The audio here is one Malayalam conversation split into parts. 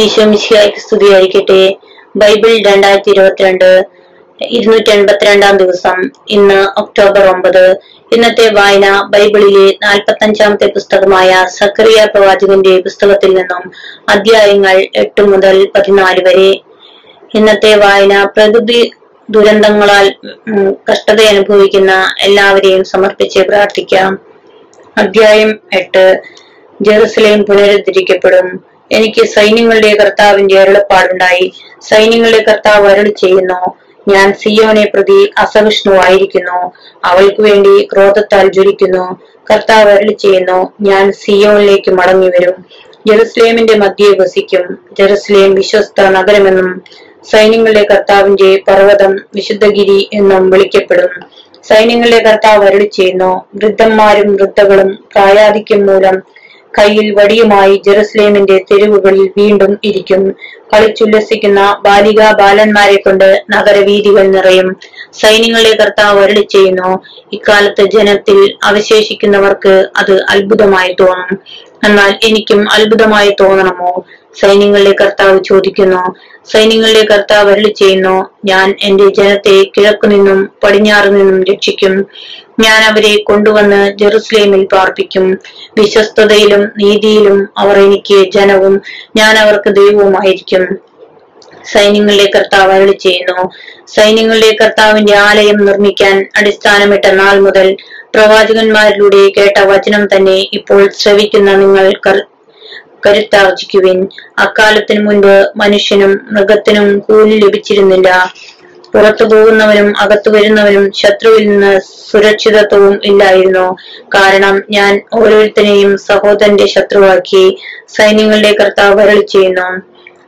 ഈശോമിശിയായിക്ക് സ്തുതിയായിരിക്കട്ടെ. ബൈബിൾ രണ്ടായിരത്തി ഇരുപത്തിരണ്ട് ഇരുന്നൂറ്റി എൺപത്തിരണ്ടാം ദിവസം ഇന്ന് ഒക്ടോബർ ഒമ്പത്. ഇന്നത്തെ വായന ബൈബിളിലെ നാൽപ്പത്തഞ്ചാമത്തെ പുസ്തകമായ സക്രിയ പ്രവാചകന്റെ പുസ്തകത്തിൽ നിന്നും അധ്യായങ്ങൾ എട്ട് മുതൽ പതിനാല് വരെ. ഇന്നത്തെ വായന പ്രകൃതി ദുരന്തങ്ങളാൽ കഷ്ടത അനുഭവിക്കുന്ന എല്ലാവരെയും സമർപ്പിച്ച് പ്രാർത്ഥിക്കാം. അധ്യായം എട്ട്. ജെറുസലേം പുനരുദ്ധരിക്കപ്പെടും. എനിക്ക് സൈന്യങ്ങളുടെ കർത്താവിന്റെ അരുളപ്പാടുണ്ടായി. സൈന്യങ്ങളുടെ കർത്താവ് അരുളി ചെയ്യുന്നു ഞാൻ സിയോനെ പ്രതി അസഹിഷ്ണുവായിരിക്കുന്നു. അവൾക്ക് വേണ്ടി ക്രോധത്താൽ ജ്വലിക്കുന്നു. കർത്താവ് അരുളി ചെയ്യുന്നു ഞാൻ സിയോനിലേക്ക് മടങ്ങി വരും ജെറുസലേമിന്റെ മധ്യേ വസിക്കും. ജെറുസലേം വിശ്വസ്ത നഗരമെന്നും സൈന്യങ്ങളുടെ കർത്താവിന്റെ പർവതം വിശുദ്ധഗിരി എന്നും വിളിക്കപ്പെടും. സൈന്യങ്ങളുടെ കർത്താവ് അരുളി ചെയ്യുന്നു വൃദ്ധന്മാരും വൃദ്ധകളും പ്രായാധിക്യം മൂലം കയ്യിൽ വടിയുമായി ജെറുസലേമിന്റെ തെരുവുകളിൽ വീണ്ടും ഇരിക്കും. കളിച്ചുല്ലസിക്കുന്ന ബാലികാ ബാലന്മാരെ കൊണ്ട് നഗരവീതികൾ നിറയും. സൈന്യങ്ങളുടെ കർത്താവ് വരളി ചെയ്യുന്നു ഇക്കാലത്ത് ജനത്തിൽ അവശേഷിക്കുന്നവർക്ക് അത് അത്ഭുതമായി തോന്നും. എന്നാൽ എനിക്കും അത്ഭുതമായി തോന്നണമോ? സൈന്യങ്ങളുടെ കർത്താവ് ചോദിക്കുന്നു. സൈന്യങ്ങളുടെ കർത്താവ് അരുളി ചെയ്യുന്നു ഞാൻ എന്റെ ജനത്തെ കിഴക്കു നിന്നും പടിഞ്ഞാറു നിന്നും രക്ഷിക്കും. ഞാൻ അവരെ കൊണ്ടുവന്ന് ജെറുസലേമിൽ പാർപ്പിക്കും. വിശ്വസ്തതയിലും നീതിയിലും അവർ എനിക്ക് ജനവും ഞാൻ അവർക്ക് ദൈവവുമായിരിക്കും. സൈന്യങ്ങളുടെ കർത്താവ് അരുളി ചെയ്യുന്നു സൈന്യങ്ങളുടെ കർത്താവിന്റെ ആലയം നിർമ്മിക്കാൻ അടിസ്ഥാനമിട്ട നാൾ മുതൽ പ്രവാചകന്മാരിലൂടെ കേട്ട വചനം തന്നെ ഇപ്പോൾ ശ്രവിക്കുന്ന നിങ്ങൾ കരുത്താർജിക്കുവിൻ. അക്കാലത്തിനു മുൻപ് മനുഷ്യനും മൃഗത്തിനും കൂലി ലഭിച്ചിരുന്നില്ല. പുറത്തു പോകുന്നവനും അകത്തു വരുന്നവനും ശത്രുവിൽ നിന്ന് സുരക്ഷിതത്വവും ഇല്ലായിരുന്നു. കാരണം ഞാൻ ഓരോരുത്തരെയും സഹോദരന്റെ ശത്രുവാക്കി സൈന്യങ്ങളുടെ കർത്താവ് വരളി ചെയ്യുന്നു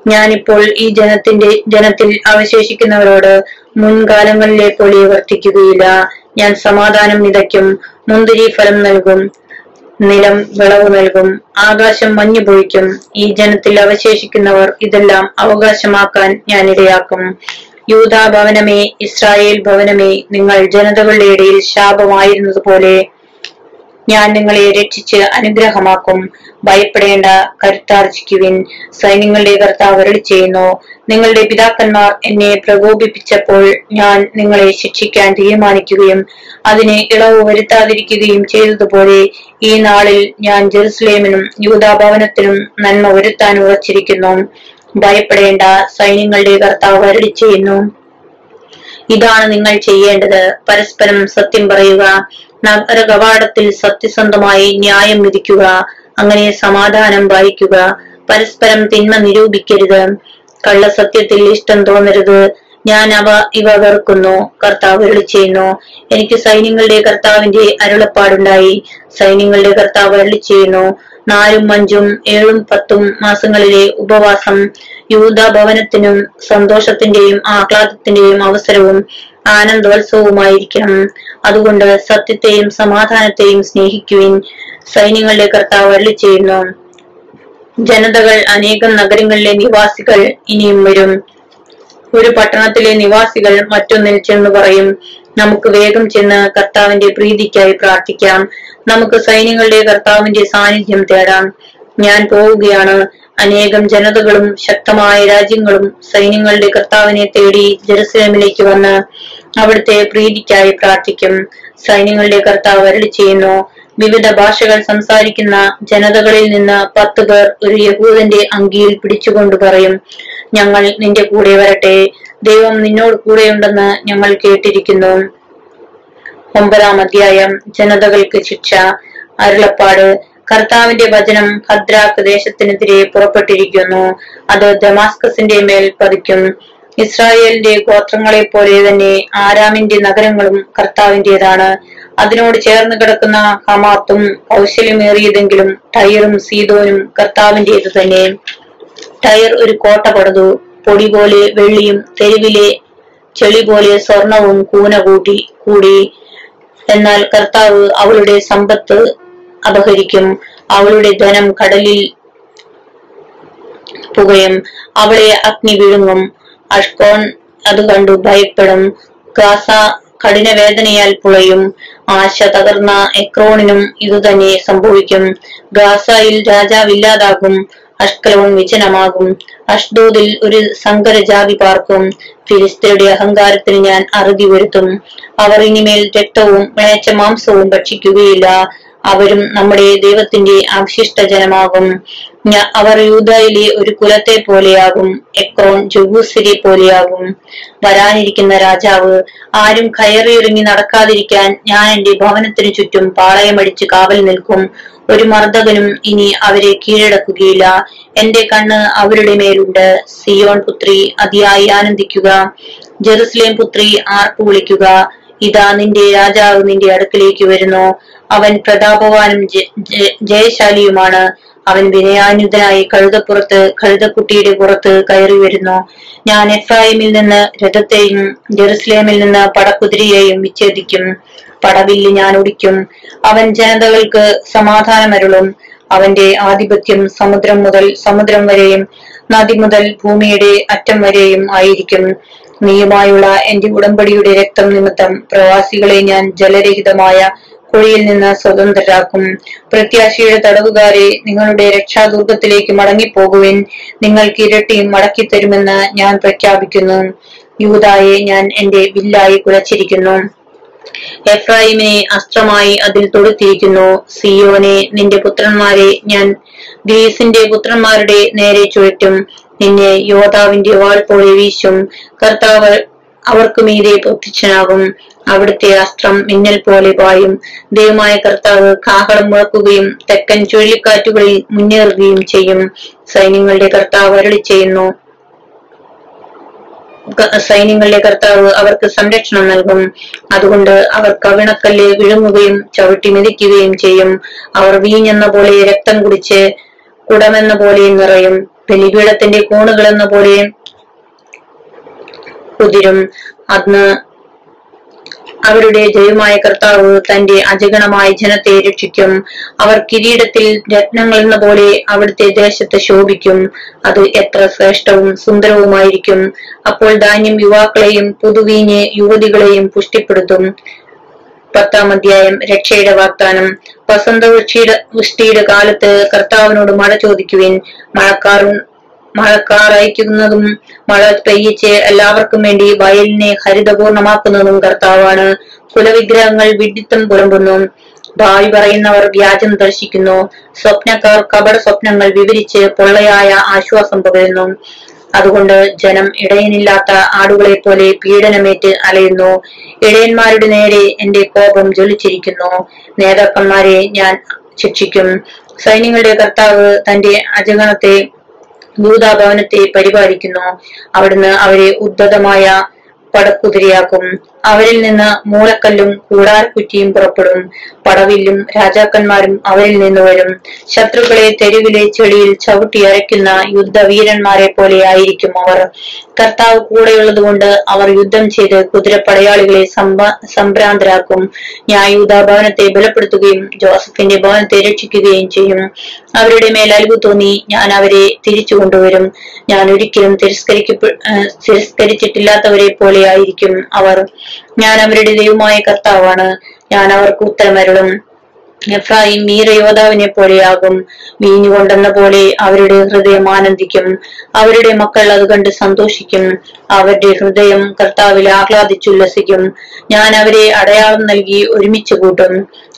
ഞാനിപ്പോൾ ഈ ജനത്തിന്റെ ജനത്തിൽ അവശേഷിക്കുന്നവരോട് മുൻകാലങ്ങളിലെ പോലെ വർത്തിക്കുകയില്ല. ഞാൻ സമാധാനം നിതയ്ക്കും മുന്തിരി ഫലം നൽകും. നിലം വിളവ് നൽകും. ആകാശം മഞ്ഞു പൊഴിക്കും. ഈ ജനത്തിൽ അവശേഷിക്കുന്നവർ ഇതെല്ലാം അവകാശമാക്കാൻ ഞാൻ ഇടയാക്കും യൂതാ ഭവനമേ ഇസ്രായേൽ ഭവനമേ നിങ്ങൾ ജനതകളുടെ ഇടയിൽ ശാപമായിരുന്നതുപോലെ ഞാൻ നിങ്ങളെ രക്ഷിച്ച് അനുഗ്രഹമാക്കും. ഭയപ്പെടേണ്ട കരുത്താർജിക്കുവിൻ. സൈന്യങ്ങളുടെ കർത്താവ് അരുളി ചെയ്യുന്നു. നിങ്ങളുടെ പിതാക്കന്മാർ എന്നെ പ്രകോപിപ്പിച്ചപ്പോൾ ഞാൻ നിങ്ങളെ ശിക്ഷിക്കാൻ തീരുമാനിക്കുകയും അതിന് ഇളവ് വരുത്താതിരിക്കുകയും ചെയ്തതുപോലെ ഈ നാളിൽ ഞാൻ ജെറുസലേമിനും യൂതാഭവനത്തിനും നന്മ വരുത്താൻ ഉറച്ചിരിക്കുന്നു. ഭയപ്പെടേണ്ട സൈന്യങ്ങളുടെ കർത്താവ് അരുളി ചെയ്യുന്നു. ഇതാണ് നിങ്ങൾ ചെയ്യേണ്ടത്. പരസ്പരം സത്യം പറയുക. നഗര കവാടത്തിൽ സത്യസന്ധമായി ന്യായം വിധിക്കുക അങ്ങനെ സമാധാനം വായിക്കുക പരസ്പരം തിന്മ നിരൂപിക്കരുത് കള്ളസത്യത്തിൽ ഇഷ്ടം തോന്നരുത് ഞാൻ അവ ഇവ വെറുക്കുന്നു കർത്താവ് അരുളി ചെയ്യുന്നു. എനിക്ക് സൈന്യങ്ങളുടെ കർത്താവിന്റെ അരുളപ്പാടുണ്ടായി സൈന്യങ്ങളുടെ കർത്താവ് അരുളി ചെയ്യുന്നു. നാലും അഞ്ചും ഏഴും പത്തും മാസങ്ങളിലെ ഉപവാസം യൂത ഭവനത്തിനും സന്തോഷത്തിന്റെയും ആഹ്ലാദത്തിന്റെയും അവസരവും ആനന്ദോത്സവവുമായിരിക്കണം. അതുകൊണ്ട് സത്യത്തെയും സമാധാനത്തെയും സ്നേഹിക്കുവിൻ. സൈന്യങ്ങളുടെ കർത്താവ് അരുളി ചെയ്യുന്നു ജനതകൾ അനേകം നഗരങ്ങളിലെ നിവാസികൾ ഇനിയും വരും. ഒരു പട്ടണത്തിലെ നിവാസികൾ മറ്റൊന്നിൽ ചെന്ന് പറയും നമുക്ക് വേഗം ചെന്ന് കർത്താവിന്റെ പ്രീതിക്കായി പ്രാർത്ഥിക്കാം. നമുക്ക് സൈന്യങ്ങളുടെ കർത്താവിന്റെ സാന്നിധ്യം തേടാം. ഞാൻ പോവുകയാണ്. അനേകം ജനതകളും ശക്തമായ രാജ്യങ്ങളും സൈന്യങ്ങളുടെ കർത്താവിനെ തേടി ജെറുസലേമിലേക്ക് വന്ന് അവിടുത്തെ പ്രീതിക്കായി പ്രാർത്ഥിക്കും. സൈന്യങ്ങളുടെ കർത്താവ് അരുളി ചെയ്യുന്നു വിവിധ ഭാഷകൾ സംസാരിക്കുന്ന ജനതകളിൽ നിന്ന് പത്ത് പേർ ഒരു യഹൂദന്റെ അങ്കിയിൽ പിടിച്ചുകൊണ്ട് പറയും ഞങ്ങൾ നിന്റെ കൂടെ വരട്ടെ ദൈവം നിന്നോട് കൂടെയുണ്ടെന്ന് ഞങ്ങൾ കേട്ടിരിക്കുന്നു. ഒമ്പതാം അധ്യായം ജനതകൾക്ക് ശിക്ഷ അരുളപ്പാട് കർത്താവിന്റെ വചനം ഭദ്രാക്ക് ദേശത്തിനെതിരെ പുറപ്പെട്ടിരിക്കുന്നു. അത് ദമാസ്കസിന്റെ മേൽ പതിക്കും. ഇസ്രായേലിന്റെ ഗോത്രങ്ങളെ പോലെ തന്നെ ആരാമിന്റെ നഗരങ്ങളും കർത്താവിന്റേതാണ്. അതിനോട് ചേർന്ന് കിടക്കുന്ന ഹമാത്തും കൗശല്യമേറിയതെങ്കിലും ടയറും സീതോനും കർത്താവിന്റേത് തന്നെ. ടയർ ഒരു കോട്ട പടുതു പൊടി പോലെ വെള്ളിയും തെരുവിലെ ചെളി പോലെ സ്വർണവും കൂന കൂട്ടി കൂടി. എന്നാൽ കർത്താവ് അവളുടെ സമ്പത്ത് അപഹരിക്കും. അവളുടെ ധനം കടലിൽ പുകയും. അവളെ അഗ്നി വിഴുങ്ങും. അഷ്കോൺ അത് കണ്ടു ഭയപ്പെടും. ഗാസ കഠിന വേദനയാൽ പുളയും. ആശ തകർന്ന എക്രോണിനും ഇതുതന്നെ സംഭവിക്കും. ഗാസയിൽ രാജാവില്ലാതാകും. അഷ്കലവും വിജനമാകും. അഷ്ദൂദിൽ ഒരു സങ്കര ജാതി പാർക്കും. ഫിലിസ്തീനയുടെ അഹങ്കാരത്തിന് ഞാൻ അറുതി വരുത്തും. അവർ ഇനിമേൽ രക്തവും മേച്ച മാംസവും ഭക്ഷിക്കുകയില്ല. അവരും നമ്മുടെ ദൈവത്തിന്റെ അവശിഷ്ട ജനമാകും അവർ യൂതയിലെ ഒരു കുലത്തെ പോലെയാകും എക്രോൺ ജബൂസിനെ പോലെയാകും. വരാനിരിക്കുന്ന രാജാവ് ആരും കയറിയിറങ്ങി നടക്കാതിരിക്കാൻ ഞാൻ എന്റെ ഭവനത്തിനു ചുറ്റും പാളയമടിച്ച് കാവൽ നിൽക്കും. ഒരു മർദ്ദകനും ഇനി അവരെ കീഴടക്കുകയില്ല. എന്റെ കണ്ണ് അവരുടെ മേലുണ്ട്. സിയോൺ പുത്രി അതിയായി ആനന്ദിക്കുക. ജെറുസലേം പുത്രി ആർപ്പ് വിളിക്കുക. ഇതാ നിന്റെ രാജാവ് നിന്റെ അടുക്കിലേക്ക് വരുന്നു. അവൻ പ്രതാപവാനും ജയശാലിയുമാണ്. അവൻ വിനയാനുതനായി കഴുതപ്പുറത്ത് കഴുതക്കുട്ടിയുടെ പുറത്ത് കയറി വരുന്നു. ഞാൻ എഫ്രായിമിൽ നിന്ന് രഥത്തെയും ജെറുസലേമിൽ നിന്ന് പടക്കുതിരിയെയും വിച്ഛേദിക്കും. പടവില്ല് ഞാൻ ഒടിക്കും. അവൻ ജനതകൾക്ക് സമാധാനമരുളും അവന്റെ ആധിപത്യം സമുദ്രം മുതൽ സമുദ്രം വരെയും നദി മുതൽ ഭൂമിയുടെ അറ്റം വരെയും ആയിരിക്കും. നീയുമായുള്ള എന്റെ ഉടമ്പടിയുടെ രക്തം നിമിത്തം പ്രവാസികളെ ഞാൻ ജലരഹിതമായ കുഴിയിൽ നിന്ന് സ്വതന്ത്രരാക്കും. പ്രത്യാശയുടെ തടവുകാരെ നിങ്ങളുടെ രക്ഷാദുർഗത്തിലേക്ക് മടങ്ങിപ്പോകുവിൻ. നിങ്ങൾക്ക് ഇരട്ടി മടക്കിത്തരുമെന്ന് ഞാൻ പ്രഖ്യാപിക്കുന്നു. യൂതായെ ഞാൻ എന്റെ വില്ലായി കുലച്ചിരിക്കുന്നു. എഫ്രായിമിനെ അസ്ത്രമായി അതിൽ തൊടുത്തിരിക്കുന്നു. സിയോനെ നിന്റെ പുത്രന്മാരെ ഞാൻ ഗ്രീസിന്റെ പുത്രന്മാരുടെ നേരെ ചുഴറ്റും. നിന്നെ യോതാവിന്റെ വാൾ പോലെ വീശും. കർത്താവ് അവർക്ക് മീതെ പ്രത്യക്ഷനാകും. അവിടുത്തെ അസ്ത്രം മിന്നൽ പോലെ പായും. ദൈവമായ കർത്താവ് കാഹളം മുഴക്കുകയും തെക്കൻ ചുഴലിക്കാറ്റുകളിൽ മുന്നേറുകയും ചെയ്യും. സൈന്യങ്ങളുടെ കർത്താവ് അരളി ചെയ്യുന്നു. സൈന്യങ്ങളുടെ കർത്താവ് അവർക്ക് സംരക്ഷണം നൽകും. അതുകൊണ്ട് അവർ കവിണക്കല്ല് വിഴുങ്ങുകയും ചവിട്ടി മെതിക്കുകയും ചെയ്യും. അവർ വീഞ്ഞെന്ന പോലെ രക്തം കുടിച്ച് കുടമെന്ന പോലെ നിറയും. ബലിപീഠത്തിന്റെ കോണുകളെന്ന പോലെ കുതിരും അന്ന് അവരുടെ ജയമായ കർത്താവ് തന്റെ അജഗണമായ ജനത്തെ രക്ഷിക്കും. അവർ കിരീടത്തിൽ രത്നങ്ങൾ എന്ന പോലെ അവിടുത്തെ ദേശത്ത് ശോഭിക്കും. അത് എത്ര ശ്രേഷ്ഠവും സുന്ദരവുമായിരിക്കും. അപ്പോൾ ധാന്യം യുവാക്കളെയും പുതുവീഞ്ഞ് യുവതികളെയും പുഷ്ടിപ്പെടുത്തും. പത്താം അധ്യായം രക്ഷയുടെ വാഗ്ദാനം. വസന്ത വൃഷ്ടിയുടെ വൃഷ്ടിയുടെ കാലത്ത് കർത്താവിനോട് മഴ ചോദിക്കുവിൻ. മഴക്കാറും മഴക്കാർ അയക്കുന്നതും മഴ പെയ്യിച്ച് എല്ലാവർക്കും വേണ്ടി വയലിനെ ഹരിതപൂർണമാക്കുന്നതും കർത്താവാണ്. കുലവിഗ്രഹങ്ങൾ വിഡിത്തം പുലമ്പുന്നു. ഭാവി പറയുന്നവർ വ്യാജം ദർശിക്കുന്നു. സ്വപ്നക്കാർ കപട സ്വപ്നങ്ങൾ വിവരിച്ച് പൊള്ളയായ ആശ്വാസം പകരുന്നു. അതുകൊണ്ട് ജനം ഇടയനില്ലാത്ത ആടുകളെ പോലെ പീഡനമേറ്റ് അലയുന്നു. ഇടയന്മാരുടെ നേരെ എന്റെ കോപം ജ്വലിച്ചിരിക്കുന്നു. നേതാക്കന്മാരെ ഞാൻ ശിക്ഷിക്കും. സൈന്യങ്ങളുടെ കർത്താവ് തന്റെ അജഗണത്തെ ഭൂതാഭവനത്തെ പരിപാലിക്കുന്നു. അവിടുന്ന് അവരെ ഉദ്ധതമായ പടക്കുതിരയാക്കും. അവരിൽ നിന്ന് മൂലക്കല്ലും കൂടാരക്കുറ്റിയും പുറപ്പെടും. പടവില്ലും രാജാക്കന്മാരും അവരിൽ നിന്ന് വരും. ശത്രുക്കളെ തെരുവിലെ ചെളിയിൽ ചവിട്ടി അരയ്ക്കുന്ന യുദ്ധവീരന്മാരെ പോലെ ആയിരിക്കും അവർ. കർത്താവ് കൂടെയുള്ളതുകൊണ്ട് അവർ യുദ്ധം ചെയ്ത് കുതിരപ്പടയാളികളെ സംഭ- സംഭ്രാന്തരാക്കും. ന്യായുധ ഭവനത്തെ ബലപ്പെടുത്തുകയും ജോസഫിന്റെ ഭവനത്തെ രക്ഷിക്കുകയും ചെയ്യും. അവരുടെ മേൽ അലിവ് തോന്നി ഞാൻ അവരെ തിരിച്ചു കൊണ്ടുവരും. ഞാൻ ഒരിക്കലും തിരസ്കരിക്കപ്പെ തിരസ്കരിച്ചിട്ടില്ലാത്തവരെ പോലെ ആയിരിക്കും അവർ. ഞാൻ അവരുടെ ദൈവമായ കർത്താവാണ്. ഞാൻ അവർക്ക് ഉത്തരമരുളും. എഫ്രായിം മീരയോദ്ധാവിനെ പോലെയാകും. വീഞ്ഞുകൊണ്ടെന്ന പോലെ അവരുടെ ഹൃദയം ആനന്ദിക്കും. അവരുടെ മക്കൾ അത് കണ്ട് സന്തോഷിക്കും. അവരുടെ ഹൃദയം കർത്താവിൽ ആഹ്ലാദിച്ചുല്ലസിക്കും. ഞാൻ അവരെ അടയാളം നൽകി ഒരുമിച്ച് കൂട്ടും.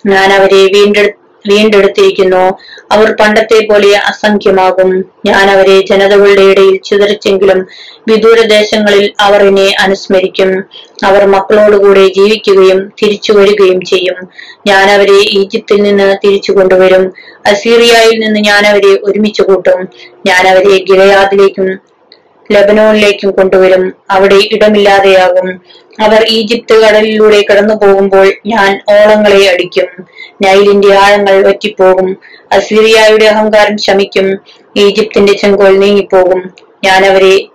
ഞാൻ അവരെ വീണ്ടെടു വീണ്ടെടുത്തിരിക്കുന്നു. അവർ പണ്ടത്തെ പോലെ അസംഖ്യമാകും. ഞാൻ അവരെ ജനതകളുടെ ഇടയിൽ ചിതറിച്ചെങ്കിലും വിദൂരദേശങ്ങളിൽ അവർ എന്നെ അനുസ്മരിക്കും. അവർ മക്കളോടുകൂടെ ജീവിക്കുകയും തിരിച്ചു വരികയും ചെയ്യും. ഞാൻ അവരെ ഈജിപ്തിൽ നിന്ന് തിരിച്ചു കൊണ്ടുവരും അസീറിയയിൽ നിന്ന് ഞാൻ അവരെ ഒരുമിച്ച് കൂട്ടും. ഞാൻ അവരെ ഗിലയാദിലേക്കും ലബനോണിലേക്കും കൊണ്ടുവരും. അവിടെ ഇടമില്ലാതെയാകും. അവർ ഈജിപ്ത് കടലിലൂടെ കടന്നു പോകുമ്പോൾ ഞാൻ ഓളങ്ങളെ അടിക്കും. നൈലിന്റെ ആഴങ്ങൾ വറ്റിപ്പോകും. അസീറിയായുടെ അഹങ്കാരം ശമിക്കും. ഈജിപ്തിന്റെ ചെങ്കോൽ നീങ്ങിപ്പോകും. ഞാൻ അവരെ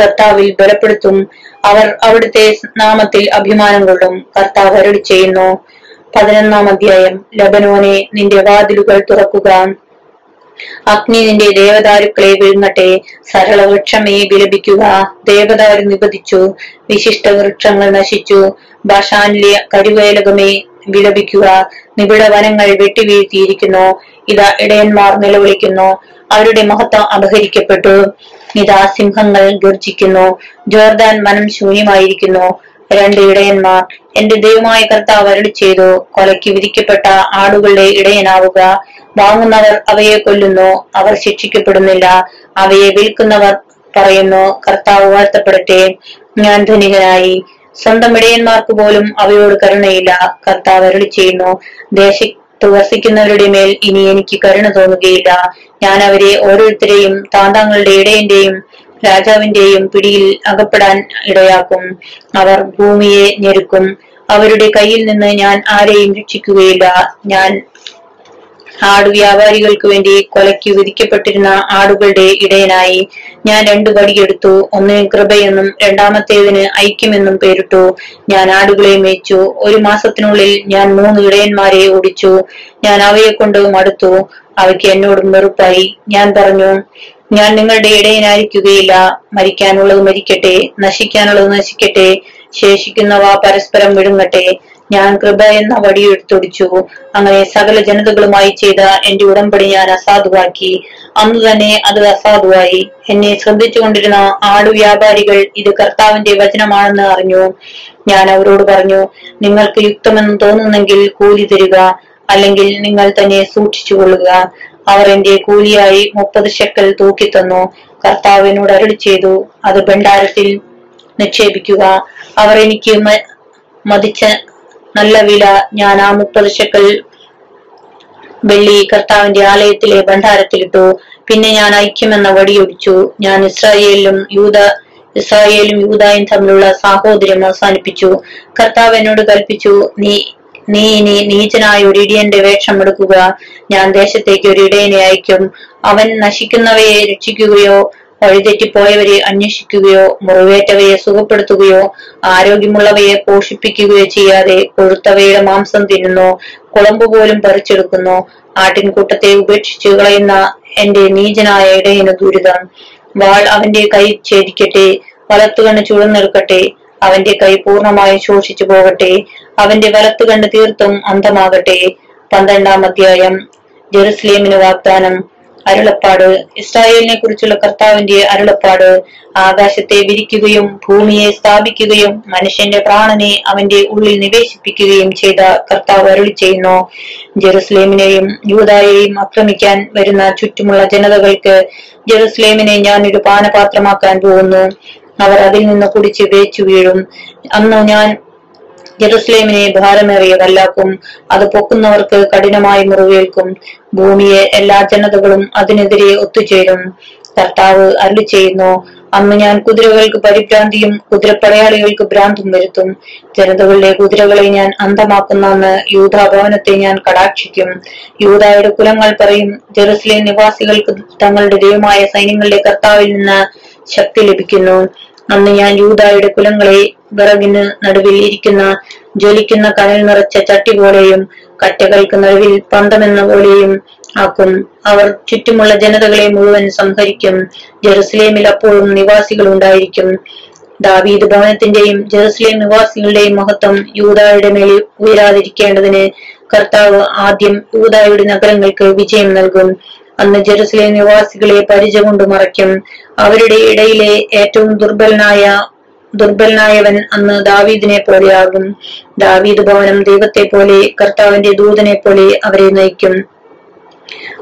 കർത്താവിൽ ബലപ്പെടുത്തും. അവർ അവിടുത്തെ നാമത്തിൽ അഭിമാനം കൊള്ളും. കർത്താവ് അരുളി ചെയ്യുന്നു പതിനൊന്നാം അധ്യായം. ലബനോനെ നിന്റെ വാതിലുകൾ തുറക്കുക. അഗ്നി നിന്റെ ദേവദാരുക്കളെ സരള വൃക്ഷമേ വിലപിക്കുക. ദേവദാരു നിപതിച്ചു വിശിഷ്ട വൃക്ഷങ്ങൾ നശിച്ചു. ബഷാനിലെ കരുവേലകമേ വിലപിക്കുക. നിബിഡ വനങ്ങൾ വെട്ടിവീഴ്ത്തിയിരിക്കുന്നു. ഇതാ ഇടയന്മാർ നിലവിളിക്കുന്നു. അവരുടെ മഹത്വം അപഹരിക്കപ്പെട്ടു. ഇതാ സിംഹങ്ങൾ ഗർജിക്കുന്നു. ജോർദാൻ മനം ശൂന്യമായിരിക്കുന്നു. രണ്ട് ഇടയന്മാർ എന്റെ ദൈവമായ കർത്താവ് അരളി ചെയ്തു. കൊലയ്ക്ക് വിധിക്കപ്പെട്ട ആടുകളുടെ ഇടയനാവുക. വാങ്ങുന്നവർ അവയെ കൊല്ലുന്നു. അവർ ശിക്ഷിക്കപ്പെടുന്നില്ല. അവയെ വിൽക്കുന്നവർ പറയുന്നു കർത്താവ് വാഴ്ത്തപ്പെടട്ടെ. ഞാൻ ധനികനായി. സ്വന്തം ഇടയന്മാർക്ക് പോലും അവയോട് കരുണയില്ല. കർത്താവ് അരുളി ചെയ്യുന്നു ദേശ വസിക്കുന്നവരുടെ മേൽ ഇനി എനിക്ക് കരുണ തോന്നുകയില്ല. ഞാൻ അവരെ ഓരോരുത്തരെയും താന്താങ്ങളുടെ ഇടയന്റെയും രാജാവിന്റെയും പിടിയിൽ അകപ്പെടാൻ ഇടയാക്കും. അവർ ഭൂമിയെ ഞെരുക്കും. അവരുടെ കയ്യിൽ നിന്ന് ഞാൻ ആരെയും രക്ഷിക്കുകയില്ല. ഞാൻ ആട് വ്യാപാരികൾക്ക് വേണ്ടി കൊലയ്ക്ക് വിധിക്കപ്പെട്ടിരുന്ന ആടുകളുടെ ഇടയനായി ഞാൻ രണ്ടു വടിയെടുത്തു ഒന്നിന് കൃപയെന്നും രണ്ടാമത്തേതിന് ഐക്യമെന്നും പേരിട്ടു. ഞാൻ ആടുകളെ മേച്ചു. ഒരു മാസത്തിനുള്ളിൽ ഞാൻ മൂന്ന് ഇടയന്മാരെ ഓടിച്ചു. ഞാൻ അവയെ കൊണ്ട് മടുത്തു അവയ്ക്ക് എന്നോട് വെറുപ്പായി. ഞാൻ പറഞ്ഞു ഞാൻ നിങ്ങളുടെ ഇടയനായിരിക്കുകയില്ല. മരിക്കാനുള്ളത് മരിക്കട്ടെ നശിക്കാനുള്ളത് നശിക്കട്ടെ ശേഷിക്കുന്നവ പരസ്പരം വിഴുങ്ങട്ടെ. ഞാൻ കൃപ എന്ന വടിയെടുത്തൊടിച്ചു അങ്ങനെ സകല ജനതകളുമായി ചെയ്ത എന്റെ ഉടമ്പടി ഞാൻ അസാധുവാക്കി. അന്ന് തന്നെ അത് അസാധുവായി. എന്നെ ശ്രദ്ധിച്ചുകൊണ്ടിരുന്ന ആടു വ്യാപാരികൾ ഇത് കർത്താവിന്റെ വചനമാണെന്ന് അറിഞ്ഞു. ഞാൻ അവരോട് പറഞ്ഞു നിങ്ങൾക്ക് യുക്തമെന്ന് തോന്നുന്നെങ്കിൽ കൂലി തരിക അല്ലെങ്കിൽ നിങ്ങൾ തന്നെ സൂക്ഷിച്ചുകൊള്ളുക അവർ എന്റെ കൂലിയായി മുപ്പത് ശക്കൽ തൂക്കിത്തന്നു കർത്താവിനോട് അരുളി ചെയ്തു അത് ഭണ്ഡാരത്തിൽ നിക്ഷേപിക്കുക. അവർ എനിക്ക് മതിച്ച നല്ല വില ഞാൻ ആ മുപ്പത് ശക്കൽ വെള്ളി കർത്താവിന്റെ ആലയത്തിലെ ഭണ്ഡാരത്തിലിട്ടു പിന്നെ ഞാൻ ഐക്യമെന്ന വടിയൊടിച്ചു ഞാൻ ഇസ്രായേലിലും യൂത ഇസ്രായേലും യൂതായും തമ്മിലുള്ള സാഹോദര്യം അവസാനിപ്പിച്ചു. കർത്താവ് എന്നോട് കൽപ്പിച്ചു നീ നീ ഇനി നീചനായ ഒരു ഇടിയന്റെ വേഷം എടുക്കുക. ഞാൻ ദേശത്തേക്ക് ഒരു ഇടയനെ അയക്കും. അവൻ നശിക്കുന്നവയെ രക്ഷിക്കുകയോ വഴിതെറ്റിപ്പോയവരെ അന്വേഷിക്കുകയോ മുറിവേറ്റവയെ സുഖപ്പെടുത്തുകയോ ആരോഗ്യമുള്ളവയെ പോഷിപ്പിക്കുകയോ ചെയ്യാതെ കൊഴുത്തവയുടെ മാംസം തിന്നുന്നു കുളമ്പ് പോലും പറിച്ചെടുക്കുന്നു. ആട്ടിൻകൂട്ടത്തെ ഉപേക്ഷിച്ചു കളയുന്ന എന്റെ നീചനായ ഇടയന് ദുരിതം. വാൾ അവന്റെ കൈ ഛേദിക്കട്ടെ വലത്തുകണ്ണ് ചുഴന്നെടുക്കട്ടെ അവന്റെ കൈ പൂർണമായും ശോഷിച്ചു പോകട്ടെ. അവന്റെ വലത്തുകണ്ണ് തീർത്തും അന്തമാകട്ടെ പന്ത്രണ്ടാം അധ്യായം. ജെറുസലേമിന് വാഗ്ദാനം. അരുളപ്പാട്. ഇസ്രായേലിനെ കുറിച്ചുള്ള കർത്താവിന്റെ അരുളപ്പാട്. ആകാശത്തെ വിരിക്കുകയും ഭൂമിയെ സ്ഥാപിക്കുകയും മനുഷ്യന്റെ പ്രാണനെ അവന്റെ ഉള്ളിൽ നിവേശിപ്പിക്കുകയും ചെയ്ത കർത്താവ് അരുളി ചെയ്യുന്നു. ജെറുസലേമിനെയും യൂതായെയും ആക്രമിക്കാൻ വരുന്ന ചുറ്റുമുള്ള ജനതകൾക്ക് ജെറുസലേമിനെ ഞാൻ ഒരു പാനപാത്രമാക്കാൻ പോകുന്നു. അവർ അതിൽ നിന്ന് കുടിച്ച് വേച്ചു വീഴും. അന്ന് ഞാൻ ജെറുസലേമിനെ ഭാരമേറിയ കല്ലാക്കും അത് പൊക്കുന്നവർക്ക് കഠിനമായി മുറിവേൽക്കും. ഭൂമിയെ എല്ലാ ജനതകളും അതിനെതിരെ ഒത്തുചേരും. കർത്താവ് അരുളി ചെയ്യുന്നു അന്ന് ഞാൻ കുതിരകൾക്ക് പരിഭ്രാന്തിയും കുതിരപ്പടയാളികൾക്ക് ഭ്രാന്തും വരുത്തും. ജനതകളുടെ കുതിരകളെ ഞാൻ അന്തമാക്കുന്ന അന്ന് യൂതാ ഭവനത്തെ ഞാൻ കടാക്ഷിക്കും. യൂതായുടെ കുലങ്ങൾ പറയും ജെറുസലേം നിവാസികൾക്ക് തങ്ങളുടെ ദൈവമായ സൈന്യങ്ങളുടെ കർത്താവിൽ നിന്ന് ശക്തി ലഭിക്കുന്നു. അന്ന് ഞാൻ യൂതായുടെ കുലങ്ങളെ വിറകിന് നടുവിൽ ഇരിക്കുന്ന ജ്വലിക്കുന്ന കനൽ നിറച്ച ചട്ടി പോലെയും കറ്റകൾക്ക് നടുവിൽ പന്തമെന്ന പോലെയും ആക്കും. അവർ ചുറ്റുമുള്ള ജനതകളെ മുഴുവൻ സംഹരിക്കും. ജെറുസലേമിൽ അപ്പോഴും നിവാസികൾ ഉണ്ടായിരിക്കും. ദാവീദ് ഭവനത്തിന്റെയും ജെറുസലേം നിവാസികളുടെയും മഹത്വം യൂതായുടെ മേൽ ഉയരാതിരിക്കേണ്ടതിന് കർത്താവ് ആദ്യം യൂതായുടെ നഗരങ്ങൾക്ക് വിജയം നൽകും. അന്ന് ജെറുസലേം നിവാസികളെ പരിച കൊണ്ട് മറയ്ക്കും. അവരുടെ ഇടയിലെ ഏറ്റവും ദുർബലനായ ദുർബലനായവൻ അന്ന് ദാവീദിനെ പോലെയാകും. ദാവീദ് ഭവനം ദൈവത്തെ പോലെ കർത്താവിന്റെ ദൂതനെ പോലെ അവരെ നയിക്കും.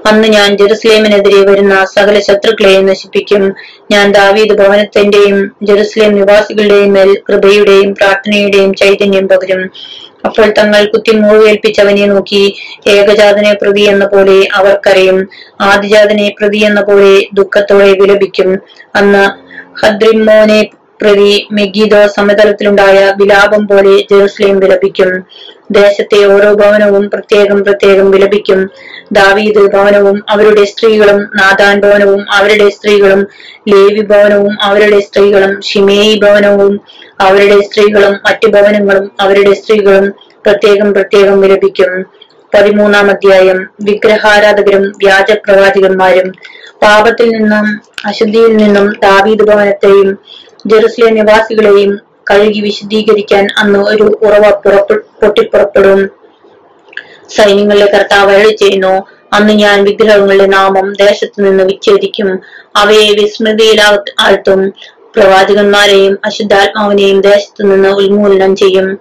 അന്ന് ഞാൻ ജെറുസലേമിനെതിരെ വരുന്ന സകല ശത്രുക്കളെ നശിപ്പിക്കും. ഞാൻ ദാവീദ് ഭവനത്തിന്റെയും ജെറുസലേം നിവാസികളുടെയും മേൽ കൃപയുടെയും പ്രാർത്ഥനയുടെയും ചൈതന്യം പകരും. അപ്പോൾ തങ്ങൾ കുത്തി മുറിവേൽപ്പിച്ചവനെ നോക്കി ഏകജാതനെ പ്രതി എന്ന പോലെ അവർക്കറിയും. ആദിജാതനെ പ്രതി എന്ന പോലെ ദുഃഖത്തോടെ വിലപിക്കും. അന്ന് ഹദ്രിമോനെ പ്രതി മെഗീദോ സമതലത്തിലുണ്ടായ വിലാപം പോലെ ജെറുസലേം വിലപിക്കും. ദേശത്തെ ഓരോ ഭവനവും പ്രത്യേകം പ്രത്യേകം വിലപിക്കും. ദാവീദ് ഭവനവും അവരുടെ സ്ത്രീകളും നാദാൻ ഭവനവും അവരുടെ സ്ത്രീകളും ലേവി ഭവനവും അവരുടെ സ്ത്രീകളും ഷിമേയി ഭവനവും അവരുടെ സ്ത്രീകളും മറ്റു ഭവനങ്ങളും അവരുടെ സ്ത്രീകളും പ്രത്യേകം പ്രത്യേകം വിലപിക്കും പതിമൂന്നാം അധ്യായം. വിഗ്രഹാരാധകരും വ്യാജ പ്രവാചകന്മാരും പാപത്തിൽ നിന്നും അശുദ്ധിയിൽ നിന്നും ദാവീദ് ഭവനത്തെയും ജെറുസലേം നിവാസികളെയും കഴുകി വിശദീകരിക്കാൻ അന്ന് ഒരു ഉറവ പുറപ്പെ പൊട്ടിപ്പുറപ്പെടും. സൈന്യങ്ങളിലെ കർത്താവ് അരളി ചെയ്യുന്നു അന്ന് ഞാൻ വിഗ്രഹങ്ങളുടെ നാമം ദേശത്തു നിന്ന് വിച്ഛേദിക്കും. അവയെ വിസ്മൃതിയിലാ ആഴ്ത്തും. പ്രവാചകന്മാരെയും അശുദ്ധാത്മാവിനെയും ദേശത്തു നിന്ന് ഉന്മൂലനം ചെയ്യും.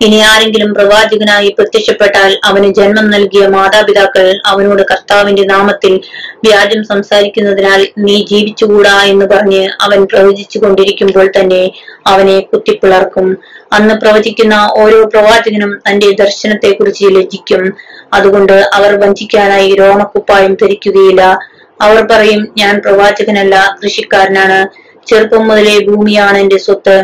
ഇനി ആരെങ്കിലും പ്രവാചകനായി പ്രത്യക്ഷപ്പെട്ടാൽ അവന് ജന്മം നൽകിയ മാതാപിതാക്കൾ അവനോട് കർത്താവിന്റെ നാമത്തിൽ വ്യാജം സംസാരിക്കുന്നതിനാൽ നീ ജീവിച്ചുകൂടാ എന്ന് പറഞ്ഞ് അവൻ പ്രവചിച്ചു കൊണ്ടിരിക്കുമ്പോൾ തന്നെ അവനെ കുത്തിപ്പിളർക്കും. അന്ന് പ്രവചിക്കുന്ന ഓരോ പ്രവാചകനും തന്റെ ദർശനത്തെക്കുറിച്ച് ലജ്ജിക്കും. അതുകൊണ്ട് അവർ വഞ്ചിക്കാനായി രോമക്കുപ്പായം ധരിക്കുകയില്ല. അവർ പറയും ഞാൻ പ്രവാചകനല്ല കൃഷിക്കാരനാണ്. ചെറുപ്പം മുതലേ ഭൂമിയാണ് എന്റെ സ്വത്ത്.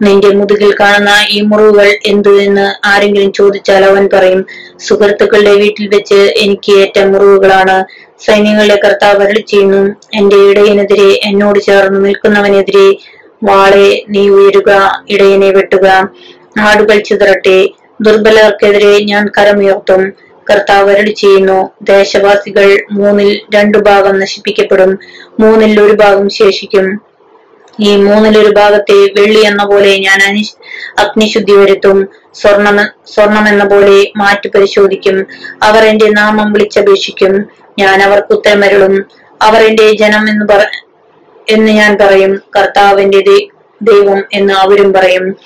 നിന്റെ മുതുകിൽ കാണുന്ന ഈ മുറിവുകൾ എന്ത് എന്ന് ആരെങ്കിലും ചോദിച്ചാൽ അവൻ പറയും സുഹൃത്തുക്കളുടെ വീട്ടിൽ വെച്ച് എനിക്ക് ഏറ്റ മുറിവുകളാണ്. സൈന്യങ്ങളുടെ കർത്താവ് അരളി ചെയ്യുന്നു എന്റെ ഇടയനെതിരെ എന്നോട് ചേർന്ന് നിൽക്കുന്നവനെതിരെ വാളെ നീ ഉയരുക ഇടയനെ വെട്ടുക. ആടുകൾ ചിതറട്ടെ ദുർബലർക്കെതിരെ ഞാൻ കരമുയർത്തും. കർത്താവ് അരളി ചെയ്യുന്നു ദേശവാസികൾ മൂന്നിൽ രണ്ടു ഭാഗം നശിപ്പിക്കപ്പെടും മൂന്നിൽ ഒരു ഭാഗം ശേഷിക്കും. ഈ മൂന്നിലൊരു ഭാഗത്തെ വെള്ളി എന്ന പോലെ ഞാൻ അഗ്നിശുദ്ധി വരുത്തും. സ്വർണം സ്വർണം എന്ന പോലെ മാറ്റി പരിശോധിക്കും. അവർ എന്റെ നാമം വിളിച്ചപേക്ഷിക്കും. ഞാൻ അവർക്ക് ഉത്തരമരുളും അവർ എന്റെ ജനം എന്ന് പറ എന്ന് ഞാൻ പറയും. കർത്താവിന്റെ ദൈവം എന്ന് അവരും പറയും.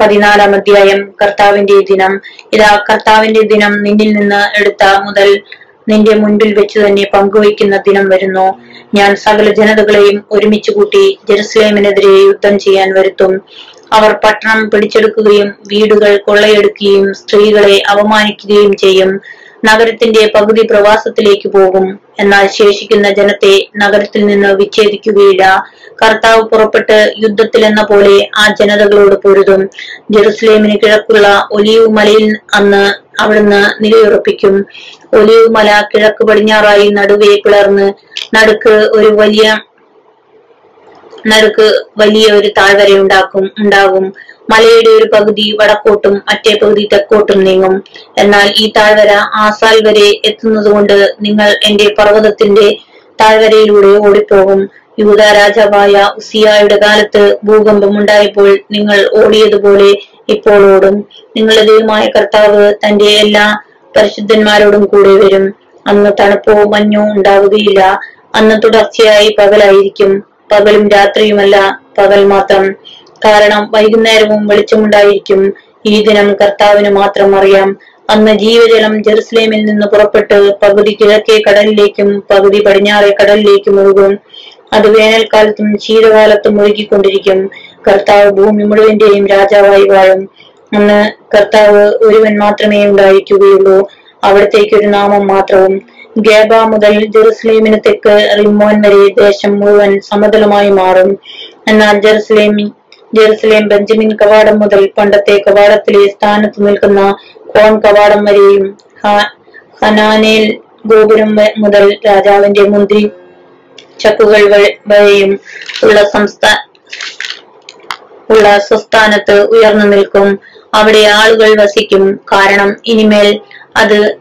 പതിനാലാം അധ്യായം കർത്താവിന്റെ ദിനം. ഇതാ കർത്താവിന്റെ ദിനം നിന്നിൽ നിന്ന് എടുത്ത മുതൽ നിന്റെ മുൻപിൽ വെച്ച് തന്നെ പങ്കുവയ്ക്കുന്ന ദിനം വരുന്നു. ഞാൻ സകല ജനതകളെയും ഒരുമിച്ച് കൂട്ടി ജെറുസലേമിനെതിരെ യുദ്ധം ചെയ്യാൻ വരുത്തും. അവർ പട്ടണം പിടിച്ചെടുക്കുകയും വീടുകൾ കൊള്ളയെടുക്കുകയും സ്ത്രീകളെ അപമാനിക്കുകയും ചെയ്യും. നഗരത്തിന്റെ പകുതി പ്രവാസത്തിലേക്ക് പോകും. എന്നാൽ ശേഷിക്കുന്ന ജനത്തെ നഗരത്തിൽ നിന്ന് വിച്ഛേദിക്കുകയില്ല. കർത്താവ് പുറപ്പെട്ട് യുദ്ധത്തിൽ എന്ന പോലെ ആ ജനതകളോട് പൊരുതും. ജെറുസലേമിന് കിഴക്കുള്ള ഒലിവ് മലയിൽ അന്ന് അവിടുന്ന് നിലയുറപ്പിക്കും. ഒലിവ് മല കിഴക്ക് പടിഞ്ഞാറായി നടുവേ പിളർന്ന് നടുക്ക് ഒരു വലിയ നടുക്ക് വലിയ ഒരു താഴ്വര ഉണ്ടാക്കും ഉണ്ടാകും. മലയുടെ ഒരു പകുതി വടക്കോട്ടും മറ്റേ പകുതി തെക്കോട്ടും നീങ്ങും. എന്നാൽ ഈ താഴ്വര ആസാൽ വരെ എത്തുന്നതുകൊണ്ട് നിങ്ങൾ എന്റെ പർവതത്തിന്റെ താഴ്വരയിലൂടെ ഓടിപ്പോകും. യൂത രാജാവായ ഉസിയായുടെ കാലത്ത് ഭൂകമ്പം ഉണ്ടായപ്പോൾ നിങ്ങൾ ഓടിയതുപോലെ ഇപ്പോൾ ഓടും നിങ്ങളുടെ ദൈവമായ കർത്താവ് തന്റെ എല്ലാ പരിശുദ്ധന്മാരോടും കൂടെ വരും. അന്ന് തണുപ്പോ മഞ്ഞോ ഉണ്ടാവുകയില്ല. അന്ന് തുടർച്ചയായി പകലായിരിക്കും. പകലും രാത്രിയുമല്ല പകൽ മാത്രം. കാരണം വൈകുന്നേരവും വെളിച്ചമുണ്ടായിരിക്കും. ഈ ദിനം കർത്താവിന് മാത്രം അറിയാം. അന്ന് ജീവജലം ജെറുസലേമിൽ നിന്ന് പുറപ്പെട്ട് പകുതി കിഴക്കേ കടലിലേക്കും പകുതി പടിഞ്ഞാറേ കടലിലേക്കും ഒഴുകും. അത് വേനൽക്കാലത്തും ശീതകാലത്തും ഒഴുകിക്കൊണ്ടിരിക്കും. കർത്താവ് ഭൂമി മുഴുവന്റെയും രാജാവായി വാഴും. അന്ന് കർത്താവ് ഒരുവൻ മാത്രമേ ഉണ്ടായിരിക്കുകയുള്ളൂ. അവിടത്തേക്ക് ഒരു നാമം മാത്രവും. ഗേബ മുതൽ ജെറുസലേമിന് തെക്ക് റിമോൻ വരെ ദേശം മുഴുവൻ സമതലമായി മാറും. എന്നാൽ ജെറുസലേമിൽ ജെറുസലേം ബെഞ്ചമിൻ കവാടം മുതൽ പണ്ടത്തെ കവാടത്തിലെ സ്ഥാനത്ത് നിൽക്കുന്ന കോൺ കവാടം വരെയും ഹനാനേൽ ഗോപുരം മുതൽ രാജാവിന്റെ മുന്തിരി ചക്കുകൾ വരെയും ഉള്ള സംസ്ഥാന ഉള്ള സ്വസ്ഥാനത്ത് ഉയർന്നു നിൽക്കും. അവിടെ ആളുകൾ വസിക്കും. കാരണം ഇനിമേൽ അത്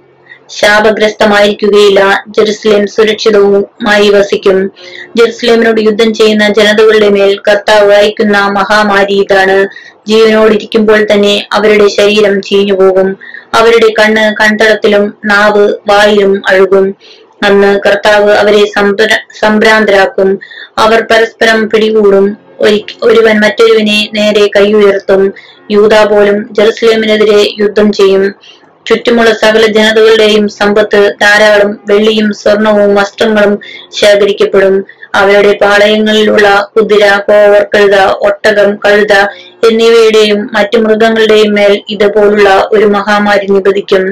ശാപഗ്രസ്തമായിരിക്കുകയില്ല. ജെറുസലേം സുരക്ഷിതവുമായി വസിക്കും. ജെറുസലേമിനോട് യുദ്ധം ചെയ്യുന്ന ജനതകളുടെ മേൽ കർത്താവ് അയക്കുന്ന മഹാമാരി ഇതാണ്. ജീവനോടിരിക്കുമ്പോൾ തന്നെ അവരുടെ ശരീരം ചീഞ്ഞു പോകും അവരുടെ കണ്ണ് കൺതടത്തിലും നാവ് വായിലും അഴുകും. അന്ന് കർത്താവ് അവരെ സംഭ്ര- സംഭ്രാന്തരാക്കും. അവർ പരസ്പരം പിടികൂടും. ഒരുവൻ മറ്റൊരുവനെ നേരെ കൈ ഉയർത്തും. യൂത പോലും ജെറുസലേമിനെതിരെ യുദ്ധം ചെയ്യും. ചുറ്റുമുള്ള സകല ജനതകളുടെയും സമ്പത്ത് ധാരാളം വെള്ളിയും സ്വർണവും വസ്ത്രങ്ങളും ശേഖരിക്കപ്പെടും. അവരുടെ പാളയങ്ങളിലുള്ള കുതിര കോവർ കഴുത ഒട്ടകം കഴുത എന്നിവയുടെയും മറ്റു മൃഗങ്ങളുടെയും മേൽ ഇതുപോലുള്ള ഒരു മഹാമാരി നിപതിക്കും.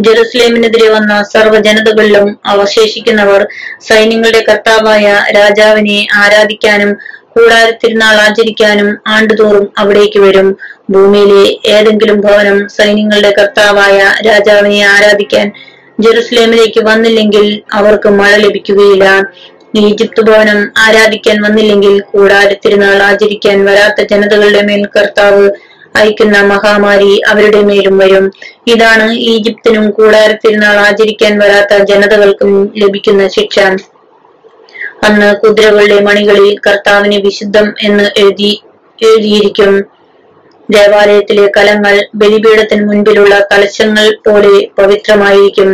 ജെറുസലേമിനെതിരെ വന്ന സർവ ജനതകളിലും അവശേഷിക്കുന്നവർ സൈന്യങ്ങളുടെ കർത്താവായ രാജാവിനെ ആരാധിക്കാനും കൂടാരത്തിരുന്നാൾ ആചരിക്കാനും ആണ്ടുതോറും അവിടേക്ക് വരും. ഭൂമിയിലെ ഏതെങ്കിലും ഭവനം സൈന്യങ്ങളുടെ കർത്താവായ രാജാവിനെ ആരാധിക്കാൻ ജെറുസലേമിലേക്ക് വന്നില്ലെങ്കിൽ അവർക്ക് മഴ ലഭിക്കുകയില്ല. ഈജിപ്ത് ഭവനം ആരാധിക്കാൻ വന്നില്ലെങ്കിൽ കൂടാര തിരുനാൾ ആചരിക്കാൻ വരാത്ത ജനതകളുടെ മേൽ കർത്താവ് അയക്കുന്ന മഹാമാരി അവരുടെ മേലും വരും. ഇതാണ് ഈജിപ്തിനും കൂടാര തിരുനാൾ ആചരിക്കാൻ വരാത്ത ജനതകൾക്കും ലഭിക്കുന്ന ശിക്ഷ. അന്ന് കുതിരകളുടെ മണികളിൽ കർത്താവിന് വിശുദ്ധം എന്ന് എഴുതി എഴുതിയിരിക്കും. ദേവാലയത്തിലെ കലങ്ങൾ ബലിപീഠത്തിന് മുൻപിലുള്ള കലശങ്ങൾ പോലെ പവിത്രമായിരിക്കും.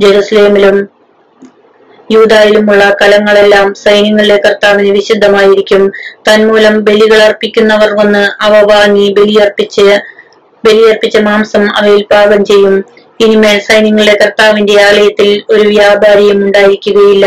ജെറുസലേമിലും യൂതായിലുമുള്ള കലങ്ങളെല്ലാം സൈന്യങ്ങളിലെ കർത്താവിന് വിശുദ്ധമായിരിക്കും. തന്മൂലം ബലികൾ അർപ്പിക്കുന്നവർ വന്ന് അവ വാങ്ങി ബലിയർപ്പിച്ച് ബലിയർപ്പിച്ച മാംസം അവയിൽ പാകം ചെയ്യും. ഇനിമേൽ സൈന്യങ്ങളുടെ കർത്താവിന്റെ ആലയത്തിൽ ഒരു വ്യാപാരിയും ഉണ്ടായിരിക്കുകയില്ല.